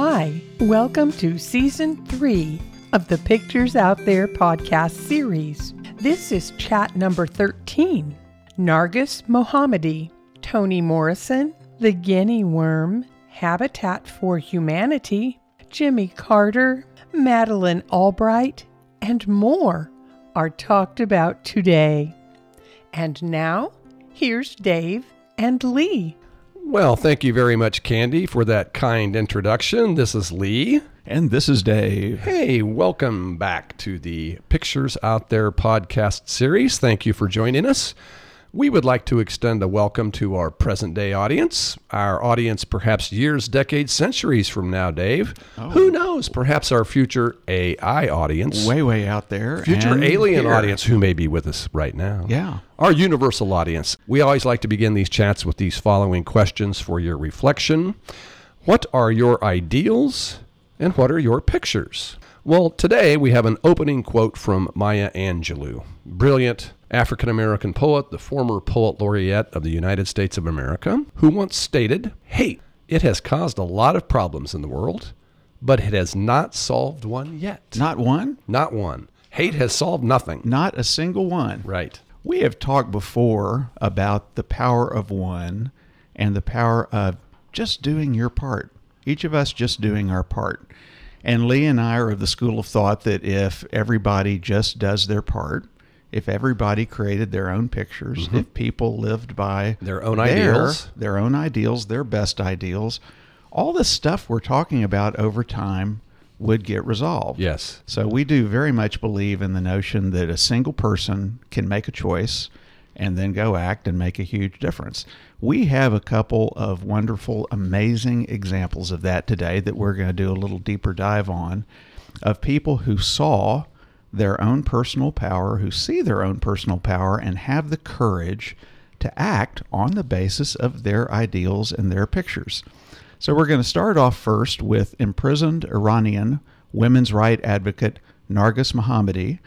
Hi, welcome to season three of the Pictures Out There podcast series. This is chat number 13. Narges Mohammadi, Toni Morrison, The Guinea Worm, Habitat for Humanity, Jimmy Carter, Madeleine Albright, and more are talked about today. And now, here's Dave and Lee. Well, thank you very much, Candy, for that kind introduction. This is Lee. And this is Dave. Hey, welcome back to the Pictures Out There podcast series. Thank you for joining us. We would like to extend a welcome to our present day audience, our audience perhaps years, decades, centuries from now, Dave. Oh. Who knows? Perhaps our future AI audience, Way, way out there. future alien here. audience who may be with us right now. Yeah. Our universal audience. We always like to begin these chats with these following questions for your reflection. What are your ideals and what are your pictures? Well, today we have an opening quote from Maya Angelou, brilliant African American poet, the former poet laureate of the United States of America, who once stated, Hate, it has caused a lot of problems in the world, but it has not solved one yet. Not one? Not one. Hate has solved nothing. Not a single one. Right. We have talked before about the power of one and the power of just doing your part. Each of us just doing our part. And Lee and I are of the school of thought that if everybody just does their part, if everybody created their own pictures, if people lived by Mm-hmm. Their own ideals. their own ideals, their best ideals, all this stuff we're talking about over time would get resolved. Yes. So we do very much believe in the notion that a single person can make a choice and then go act and make a huge difference. We have a couple of wonderful, amazing examples of that today that we're going to do a little deeper dive on of people who saw their own personal power, who see their own personal power, and have the courage to act on the basis of their ideals and their pictures. So we're going to start off first with imprisoned Iranian women's right advocate Narges Mohammadi,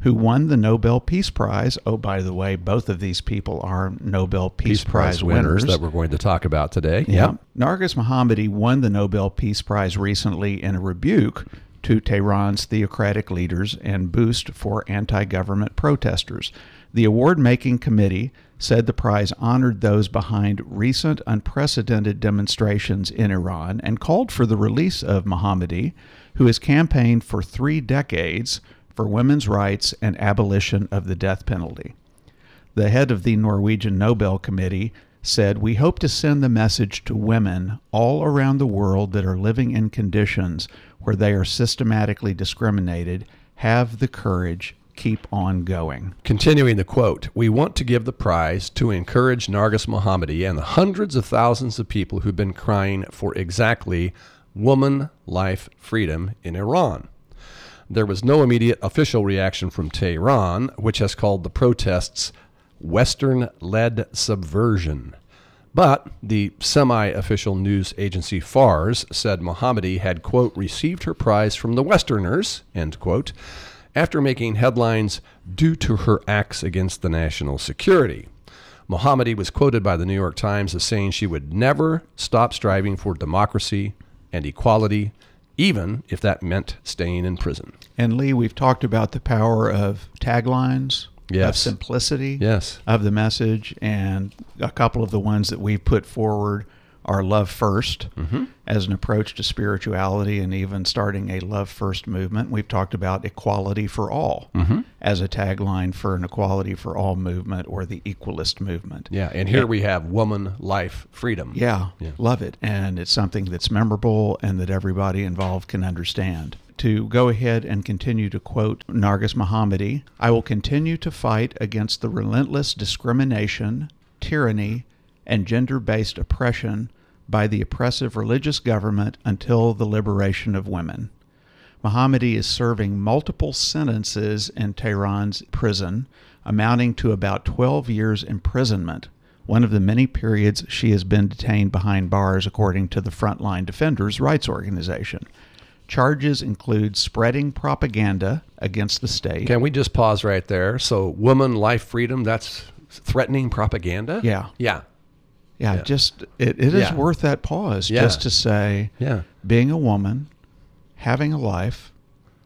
who won the Nobel Peace Prize. Oh, by the way, both of these people are Nobel Peace, Prize, winners. that we're going to talk about today. Yeah. Narges Mohammadi won the Nobel Peace Prize recently in a rebuke to Tehran's theocratic leaders and boost for anti government protesters. The award making committee said the prize honored those behind recent unprecedented demonstrations in Iran and called for the release of Mohammadi, who has campaigned for three decades for women's rights and abolition of the death penalty. The head of the Norwegian Nobel Committee said, We hope to send the message to women all around the world that are living in conditions where they are systematically discriminated. Have the courage, keep on going. Continuing the quote, we want to give the prize to encourage Narges Mohammadi and the hundreds of thousands of people who've been crying for exactly woman, life, freedom in Iran. There was no immediate official reaction from Tehran, which has called the protests Western led subversion. But the semi official news agency FARS said Mohammadi had, quote, received her prize from the Westerners, end quote, after making headlines due to her acts against the national security. Mohammadi was quoted by the New York Times as saying she would never stop striving for democracy and equality, even if that meant staying in prison. And Lee, we've talked about the power of taglines, of Yes. simplicity Yes. of the message, and a couple of the ones that we've put forward are love 1st mm-hmm. as an approach to spirituality and even starting a love first movement. We've talked about equality for all mm-hmm. as a tagline for an equality for all movement or the equalist movement. Yeah, and here we have woman, life, freedom. Yeah, Yeah. love it. And it's something that's memorable and that everybody involved can understand. To go ahead and continue to quote Narges Mohammadi, I will continue to fight against the relentless discrimination, tyranny, and gender based oppression by the oppressive religious government until the liberation of women. Mohammadi is serving multiple sentences in Tehran's prison, amounting to about 12 years imprisonment, one of the many periods she has been detained behind bars, according to the Frontline Defenders Rights Organization. Charges include spreading propaganda against the state. Can we just pause right there? So, woman, life, freedom, that's threatening propaganda? Yeah. Yeah. Yeah, Yeah. just it, it is Yeah. worth that pause Yeah. just to say Yeah. being a woman, having a life,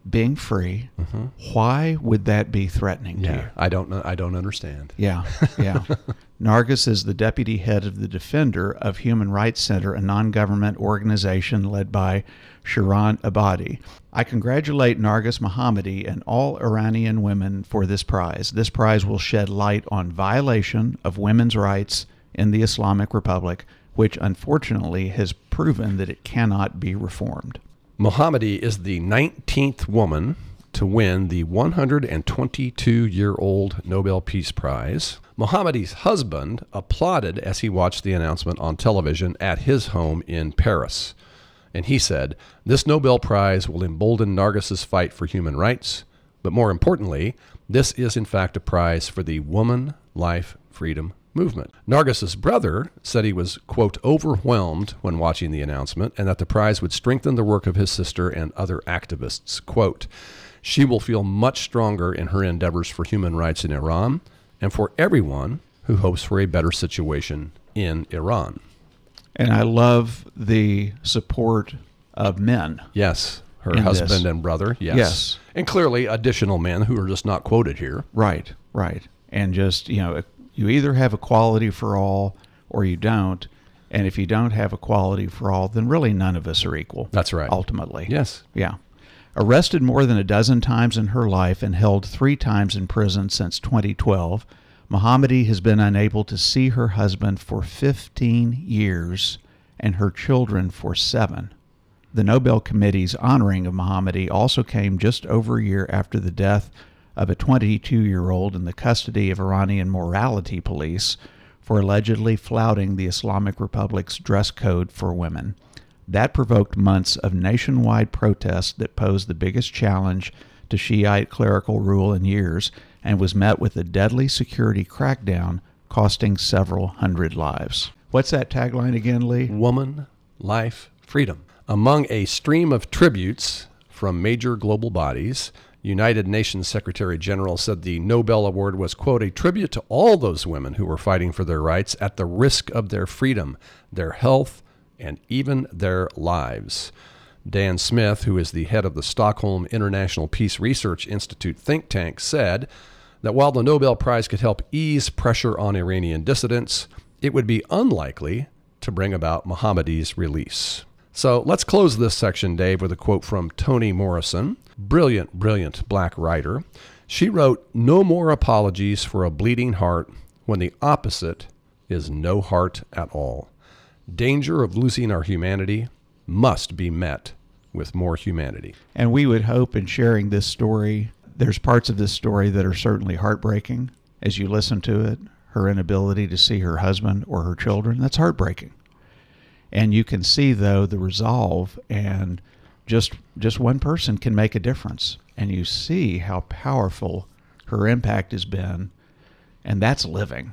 being free, why would that be threatening to you? Mm-hmm. I don't know. I don't understand. Yeah, yeah. Narges is the deputy head of the Defender of Human Rights Center, a non government organization led by Shirin Ebadi. I congratulate Narges Mohammadi and all Iranian women for this prize. This prize will shed light on violation of women's rights in the Islamic Republic, which unfortunately has proven that it cannot be reformed. Mohammadi is the 19th woman to win the 122 year old Nobel Peace Prize. Mohammadi's husband applauded as he watched the announcement on television at his home in Paris. And he said, This Nobel Prize will embolden Narges's fight for human rights, but more importantly, this is in fact a prize for the woman, life, freedom movement. Narges's brother said he was, quote, overwhelmed when watching the announcement and that the prize would strengthen the work of his sister and other activists. Quote, she will feel much stronger in her endeavors for human rights in Iran and for everyone who hopes for a better situation in Iran. And I love the support of men. Yes, her husband this. and brother. Yes. Yes. And clearly additional men who are just not quoted here. Right, right. And just, you know, you either have equality for all or you don't. And if you don't have equality for all, then really none of us are equal. That's right. Ultimately. Yes. Yeah. Arrested more than a dozen times in her life and held three times in prison since 2012, Mohammadi has been unable to see her husband for 15 years and her children for seven. The Nobel Committee's honoring of Mohammadi also came just over a year after the death of a 22 year old in the custody of Iranian morality police for allegedly flouting the Islamic Republic's dress code for women. That provoked months of nationwide protests that posed the biggest challenge to Shiite clerical rule in years and was met with a deadly security crackdown costing several hundred lives. What's that tagline again, Lee? Woman, life, freedom. Among a stream of tributes from major global bodies, United Nations Secretary General said the Nobel Award was, quote, a tribute to all those women who were fighting for their rights at the risk of their freedom, their health, and even their lives. Dan Smith, who is the head of the Stockholm International Peace Research Institute think tank, said that while the Nobel Prize could help ease pressure on Iranian dissidents, it would be unlikely to bring about Mohammadi's release. So let's close this section, Dave, with a quote from Toni Morrison, brilliant, brilliant black writer. She wrote, No more apologies for a bleeding heart when the opposite is no heart at all. Danger of losing our humanity must be met with more humanity. And we would hope in sharing this story, there's parts of this story that are certainly heartbreaking as you listen to it. Her inability to see her husband or her children, that's heartbreaking. And you can see though the resolve and just just one person can make a difference. And you see how powerful her impact has been. And that's living.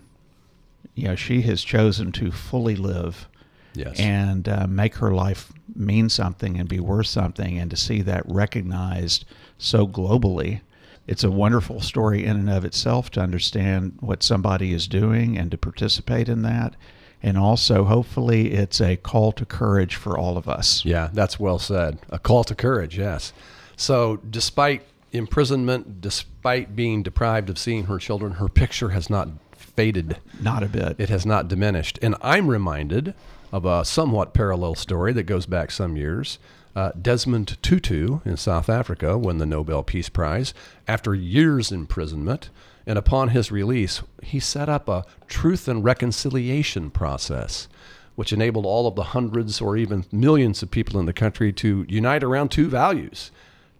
You know, she has chosen to fully live Yes. and uh, make her life mean something and be worth something and to see that recognized so globally it's a wonderful story in and of itself to understand what somebody is doing and to participate in that and also hopefully it's a call to courage for all of us Yeah, that's well said. A call to courage, yes. So, despite imprisonment, despite being deprived of seeing her children, her picture has not faded. not a bit It has not diminished. And I'm reminded of a somewhat parallel story that goes back some years. Uh, Desmond Tutu in South Africa won the Nobel Peace Prize after years imprisonment. And upon his release, he set up a truth and reconciliation process, which enabled all of the hundreds or even millions of people in the country to unite around two values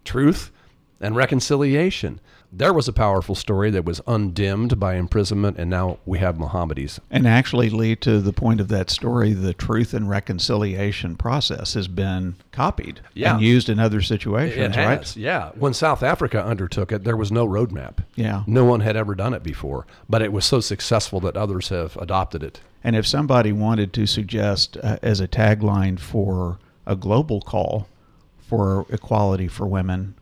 truth and reconciliation. There was a powerful story that was undimmed by imprisonment, and now we have Mohammadi's. and actually lead to the point of that story the truth and reconciliation process has been copied Yeah. and used in other situations It right has, yeah. When South Africa undertook it, there was no roadmap. Yeah. No one had ever done it before, but it was so successful that others have adopted it. And if somebody wanted to suggest uh, as a tagline for a global call for equality for women,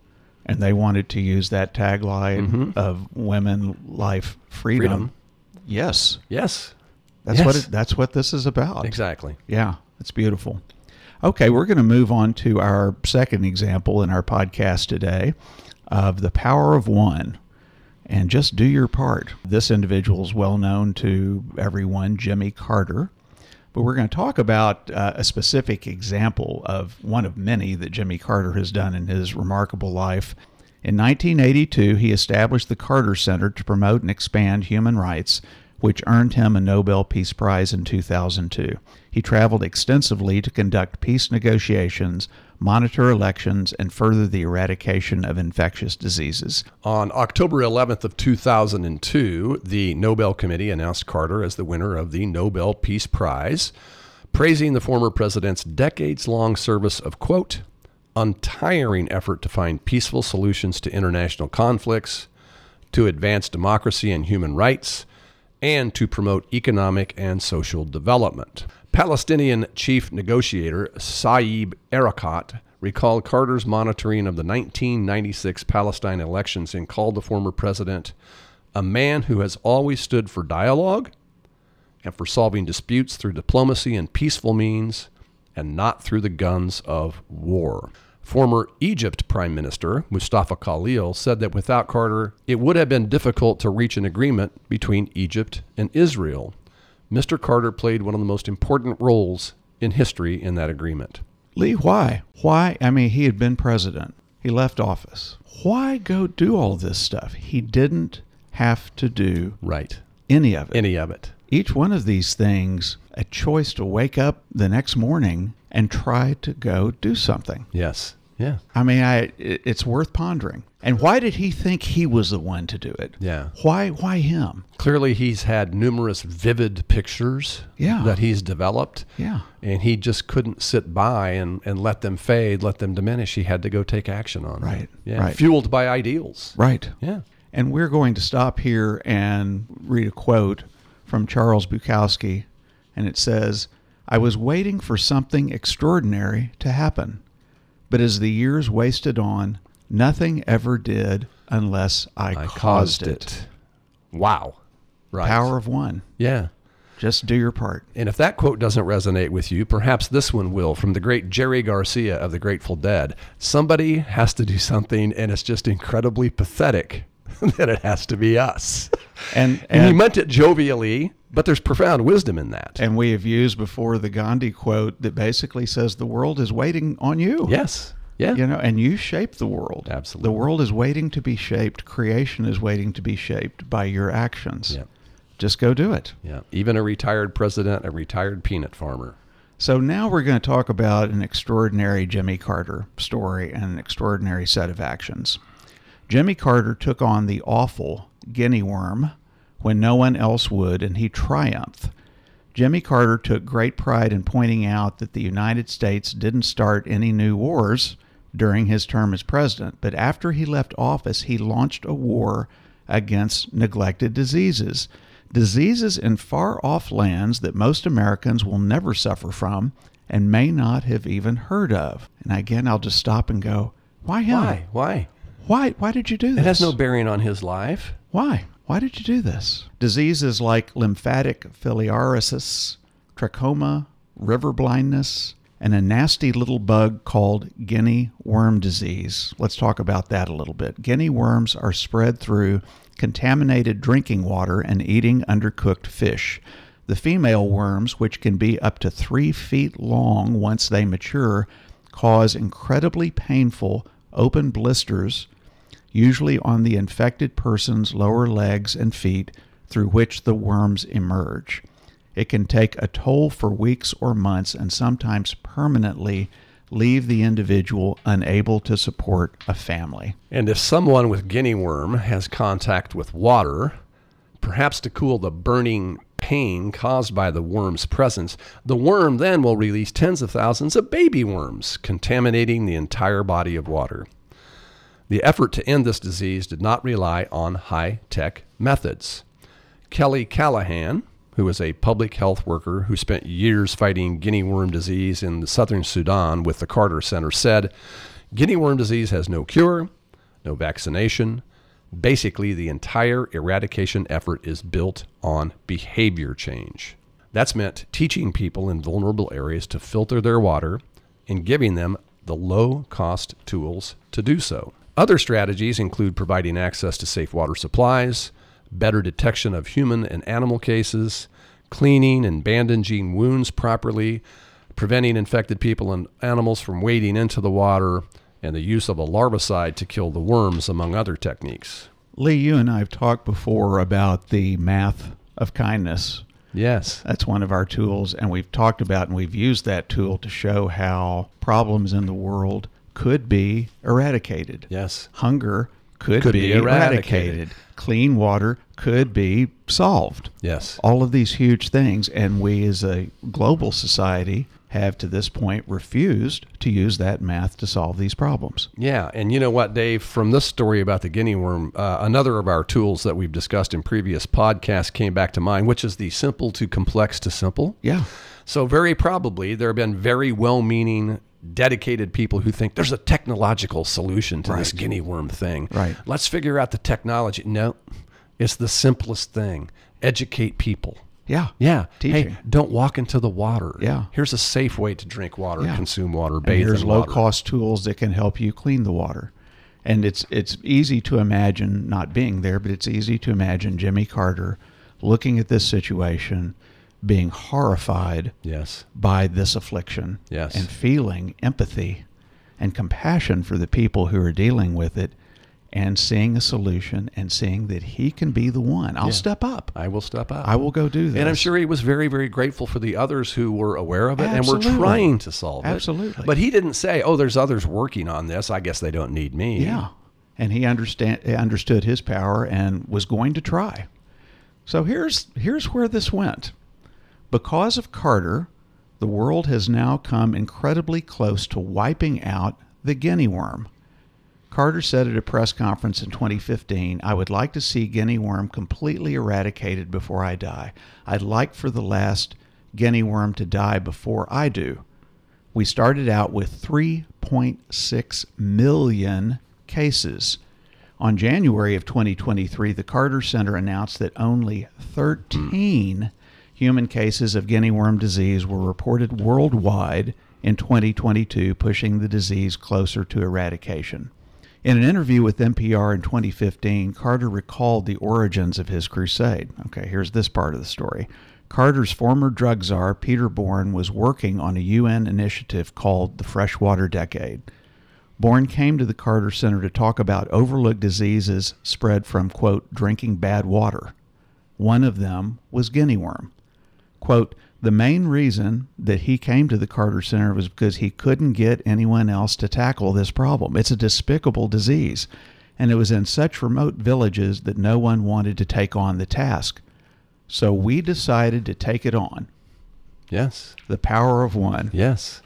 and they wanted to use that tagline mm-hmm. of women, life, freedom, Freedom. yes, Yes. That's what it, that's what this is about. Exactly. Yeah, it's beautiful. Okay, we're going to move on to our second example in our podcast today of the power of one. And just do your part. This individual is well known to everyone, Jimmy Carter. But we're going to talk about uh, a specific example of one of many that Jimmy Carter has done in his remarkable life. In 1982, he established the Carter Center to promote and expand human rights, which earned him a Nobel Peace Prize in 2002. He traveled extensively to conduct peace negotiations, monitor elections, and further the eradication of infectious diseases. On October 11th of 2002, the Nobel Committee announced Carter as the winner of the Nobel Peace Prize, praising the former president's decades-long service of quote untiring effort to find peaceful solutions to international conflicts, to advance democracy and human rights, and to promote economic and social development. Palestinian chief negotiator Saeb Erekat recalled Carter's monitoring of the 1996 Palestine elections and called the former president a man who has always stood for dialogue and for solving disputes through diplomacy and peaceful means and not through the guns of war. Former Egypt Prime Minister Mustafa Khalil said that without Carter, it would have been difficult to reach an agreement between Egypt and Israel. Mr. Carter played one of the most important roles in history in that agreement. Lee, why? Why? I mean, he had been president. He left office. Why go do all this stuff? He didn't have to do Right. any of it. Any of it. Each one of these things, a choice to wake up the next morning and try to go do something. Yes. Yeah. I mean, I it's worth pondering. And why did he think he was the one to do it? Yeah. Why why him? Clearly, he's had numerous vivid pictures Yeah. that he's developed. Yeah. And he just couldn't sit by and, and let them fade, let them diminish. He had to go take action on them. Right, Yeah. right. Fueled by ideals. Right. Yeah. And we're going to stop here and read a quote from Charles Bukowski. And it says, I was waiting for something extraordinary to happen. But as the years wasted on, nothing ever did unless I, I caused, it. Wow. Right. Power of one. Yeah. Just do your part. And if that quote doesn't resonate with you, perhaps this one will from the great Jerry Garcia of the Grateful Dead. Somebody has to do something, and it's just incredibly pathetic that it has to be us. And And he meant it jovially, but there's profound wisdom in that. and we have used before the Gandhi quote that basically says the world is waiting on you. yes. Yeah. You know, and you shape the world. Absolutely. The world is waiting to be shaped. Creation is waiting to be shaped by your actions. Yeah. Just go do it. Yeah. Even a retired president, a retired peanut farmer. So now we're going to talk about an extraordinary Jimmy Carter story and an extraordinary set of actions. Jimmy Carter took on the awful guinea worm when no one else would, and he triumphed. Jimmy Carter took great pride in pointing out that the United States didn't start any new wars during his term as president, but after he left office, he launched a war against neglected diseases. Diseases in far off lands that most Americans will never suffer from and may not have even heard of. And again, I'll just stop and go, why him? Why? Why? Why, why did you do this? It has no bearing on his life. Why? Why did you do this? Diseases like lymphatic filariasis, trachoma, river blindness, and a nasty little bug called guinea worm disease. Let's talk about that a little bit. Guinea worms are spread through contaminated drinking water and eating undercooked fish. The female worms, which can be up to three feet long once they mature, cause incredibly painful open blisters usually on the infected person's lower legs and feet, through which the worms emerge. It can take a toll for weeks or months and sometimes permanently leave the individual unable to support a family. And if someone with guinea worm has contact with water, perhaps to cool the burning pain caused by the worm's presence, the worm then will release tens of thousands of baby worms, contaminating the entire body of water. The effort to end this disease did not rely on high tech methods. Kelly Callahan, who is a public health worker who spent years fighting guinea worm disease in the southern Sudan with the Carter Center, said Guinea worm disease has no cure, no vaccination. Basically, the entire eradication effort is built on behavior change. That's meant teaching people in vulnerable areas to filter their water and giving them the low cost tools to do so. Other strategies include providing access to safe water supplies, better detection of human and animal cases, cleaning and bandaging wounds properly, preventing infected people and animals from wading into the water, and the use of a larvicide to kill the worms, among other techniques. Lee, you and I have talked before about the math of kindness. Yes. That's one of our tools, and we've talked about and we've used that tool to show how problems in the world could be eradicated. Yes. Hunger could, Could be, be eradicated. eradicated. Clean water could be solved. Yes. All of these huge things, and we as a global society have to this point refused to use that math to solve these problems. Yeah, and you know what, Dave? From this story about the guinea worm, uh, another of our tools that we've discussed in previous podcasts came back to mind, which is the simple to complex to simple. Yeah. So, very probably, there have been very well meaning, dedicated people who think there's a technological solution to this guinea worm thing. Right. Let's figure out the technology. No, it's the simplest thing educate people. Yeah. Yeah. Teaching. Hey, don't walk into the water. Yeah. Here's a safe way to drink water, Yeah. consume water, And bathe here's in low water. cost tools that can help you clean the water. And it's it's easy to imagine not being there, but it's easy to imagine Jimmy Carter looking at this situation, being horrified Yes. by this affliction Yes. and feeling empathy and compassion for the people who are dealing with it and seeing a solution and seeing that he can be the one. I'll Yeah. step up. I will step up. I will go do this. And I'm sure he was very, very grateful for the others who were aware of it and were trying to solve it. Absolutely. But he didn't say, "Oh, there's others working on this. I guess they don't need me." Yeah. And he understand understood his power and was going to try. So here's here's where this went. Because of Carter, the world has now come incredibly close to wiping out the guinea worm. Carter said at a press conference in 2015, I would like to see guinea worm completely eradicated before I die. I'd like for the last guinea worm to die before I do. We started out with 3.6 million cases. On January of 2023, the Carter Center announced that only 13 human cases of guinea worm disease were reported worldwide in 2022, pushing the disease closer to eradication. In an interview with NPR in 2015, Carter recalled the origins of his crusade. Okay, here's this part of the story. Carter's former drug czar, Peter Bourne, was working on a UN initiative called the Freshwater Decade. Bourne came to the Carter Center to talk about overlooked diseases spread from, quote, drinking bad water. One of them was guinea worm. Quote, the main reason that he came to the Carter Center was because he couldn't get anyone else to tackle this problem. It's a despicable disease, and it was in such remote villages that no one wanted to take on the task. So we decided to take it on. Yes. The power of one. Yes.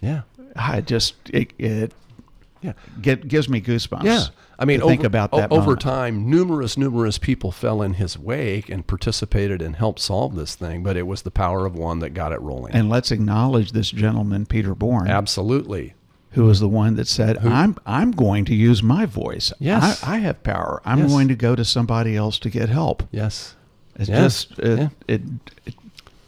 Yeah. I just it, it Yeah. get, gives me goosebumps. Yeah. I mean, over, think about that over moment. time, numerous, numerous people fell in his wake and participated and helped solve this thing, but it was the power of one that got it rolling. And let's acknowledge this gentleman, Peter Bourne, Absolutely. who was the one that said, "I'm I'm going to use my voice. Yes. I, I have power. I'm Yes. going to go to somebody else to get help." Yes. It's Yeah. just it, Yeah. it it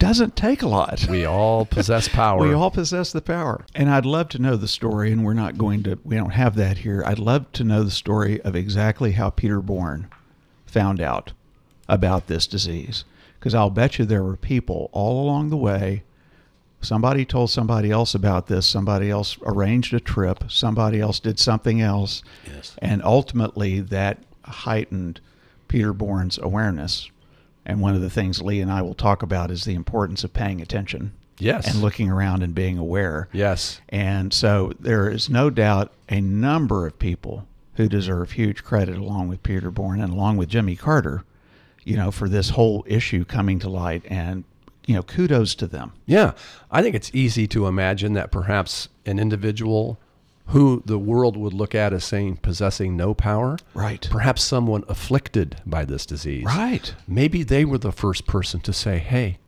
doesn't take a lot. We all possess power. We all possess the power. And I'd love to know the story, and we're not going to, we don't have that here. I'd love to know the story of exactly how Peter Bourne found out about this disease. Because I'll bet you there were people all along the way. Somebody told somebody else about this. Somebody else arranged a trip. Somebody else did something else. Yes. And ultimately, that heightened Peter Bourne's awareness. And one of the things Lee and I will talk about is the importance of paying attention Yes. and looking around and being aware. Yes. And so there is no doubt a number of people who deserve huge credit along with Peter Bourne and along with Jimmy Carter, you know, for this whole issue coming to light and you know, kudos to them. Yeah. I think it's easy to imagine that perhaps an individual who the world would look at as saying possessing no power, Right. perhaps someone afflicted by this disease, Right. maybe they were the first person to say, "Hey,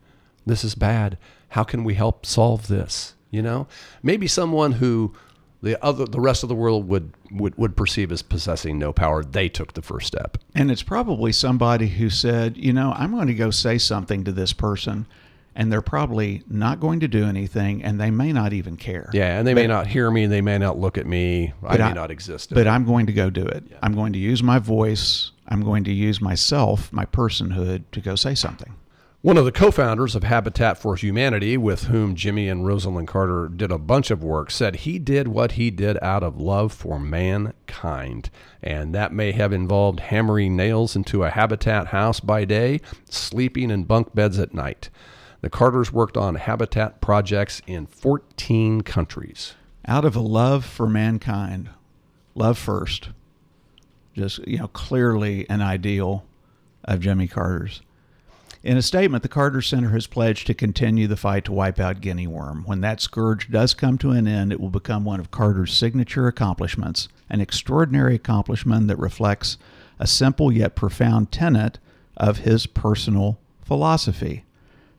this is bad. How can we help solve this?" You know, maybe someone who the other the rest of the world would would, would perceive as possessing no power, they took the first step. And it's probably somebody who said, you know, I'm going to go say something to this person and they're probably not going to do anything, and they may not even care. Yeah, and they may not hear me, and they may not look at me, I may I- not exist. But I'm going to go do it. I'm going to use my voice. I'm going to use myself, my personhood, to go say something. One of the co founders of Habitat for Humanity, with whom Jimmy and Rosalynn Carter did a bunch of work, said he did what he did out of love for mankind. And that may have involved hammering nails into a habitat house by day, sleeping in bunk beds at night. The Carters worked on habitat projects in 14 countries. Out of a love for mankind, love first, just, you know, clearly an ideal of Jimmy Carter's. In a statement, the Carter Center has pledged to continue the fight to wipe out guinea worm. When that scourge does come to an end, it will become one of Carter's signature accomplishments, an extraordinary accomplishment that reflects a simple yet profound tenet of his personal philosophy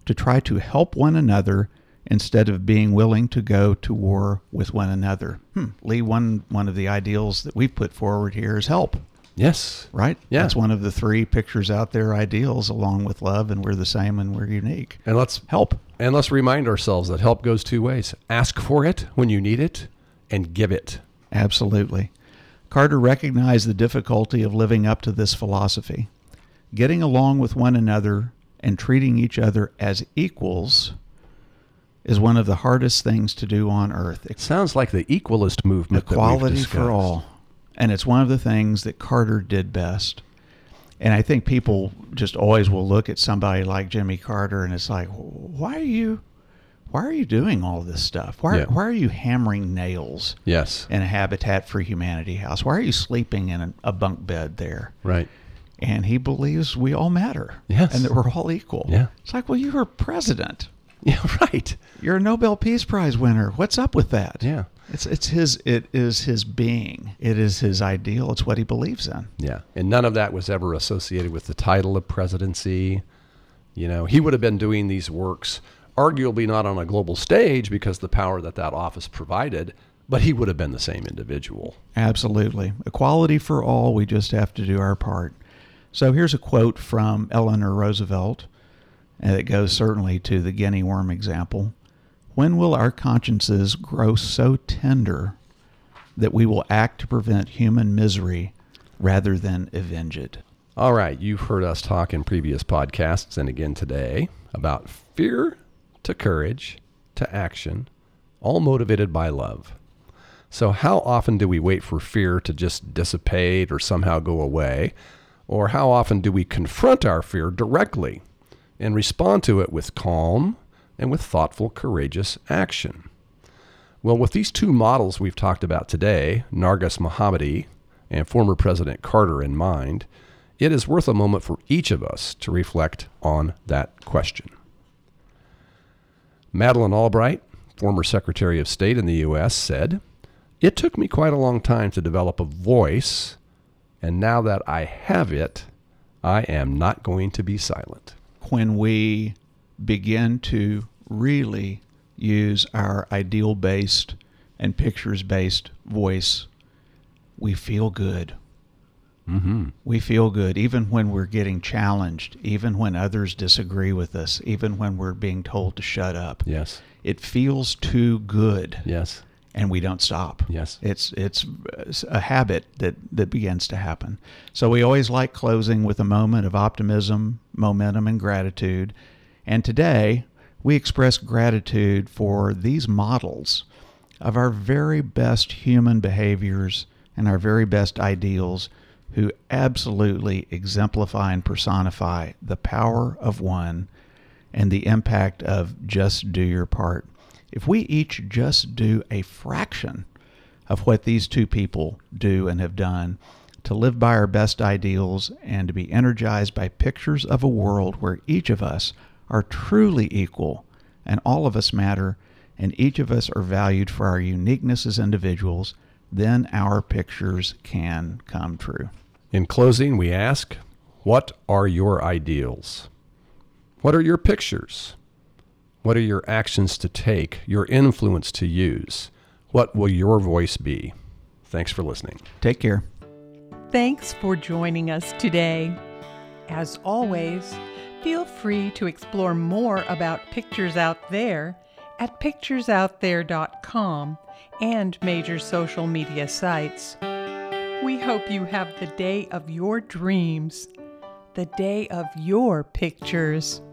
to try to help one another instead of being willing to go to war with one another. Hmm. Lee, one, one of the ideals that we've put forward here is help Yes. right? Yeah. That's one of the three pictures out there ideals along with love and we're the same and we're unique. And let's Help. and let's remind ourselves that help goes two ways. Ask for it when you need it and give it. Absolutely. Carter recognized the difficulty of living up to this philosophy. Getting along with one another and treating each other as equals is one of the hardest things to do on earth. It sounds like the equalist movement. Equality for all. And it's one of the things that Carter did best. And I think people just always will look at somebody like Jimmy Carter and it's like, why are you why are you doing all this stuff? Why, Yeah. why are you hammering nails Yes. in a Habitat for Humanity house? Why are you sleeping in a, a bunk bed there? Right. And he believes we all matter. Yes. And that we're all equal. Yeah. It's like, well, you're president. Yeah. Right. You're a Nobel Peace Prize winner. What's up with that? Yeah. It's it's his it is his being. It is his ideal. It's what he believes in. Yeah. And none of that was ever associated with the title of presidency. You know, he would have been doing these works, arguably not on a global stage because the power that that office provided, but he would have been the same individual. Absolutely. Equality for all. We just have to do our part. So here's a quote from Eleanor Roosevelt, and it goes certainly to the guinea worm example. When will our consciences grow so tender that we will act to prevent human misery rather than avenge it? All right, you've heard us talk in previous podcasts and again today about fear to courage to action, all motivated by love. So, how often do we wait for fear to just dissipate or somehow go away? Or how often do we confront our fear directly and respond to it with calm and with thoughtful, courageous action? Well, with these two models we've talked about today, Narges Mohammadi and former President Carter in mind, it is worth a moment for each of us to reflect on that question. Madeleine Albright, former Secretary of State in the U.S., said, It took me quite a long time to develop a voice, and now that I have it, I am not going to be silent. when we begin to really use our ideal based and pictures based voice, we feel good. Mm-hmm. We feel good even when we're getting challenged, even when others disagree with us, even when we're being told to shut up. Yes. It feels too good Yes. And we don't stop. Yes. It's it's a habit that that begins to happen. So we always like closing with a moment of optimism, momentum and gratitude. And today, we express gratitude for these models of our very best human behaviors and our very best ideals who absolutely exemplify and personify the power of one and the impact of just do your part. If we each just do a fraction of what these two people do and have done to live by our best ideals and to be energized by pictures of a world where each of us are truly equal and all of us matter and each of us are valued for our uniqueness as individuals, then our pictures can come true. In closing, we ask, What are your ideals? What are your pictures? What are your actions to take, your influence to use? What will your voice be? Thanks for listening. Take care. Thanks for joining us today. As always, Feel free to explore more about Pictures Out There at picturesoutthere.com and major social media sites. We hope you have the day of your dreams, the day of your pictures.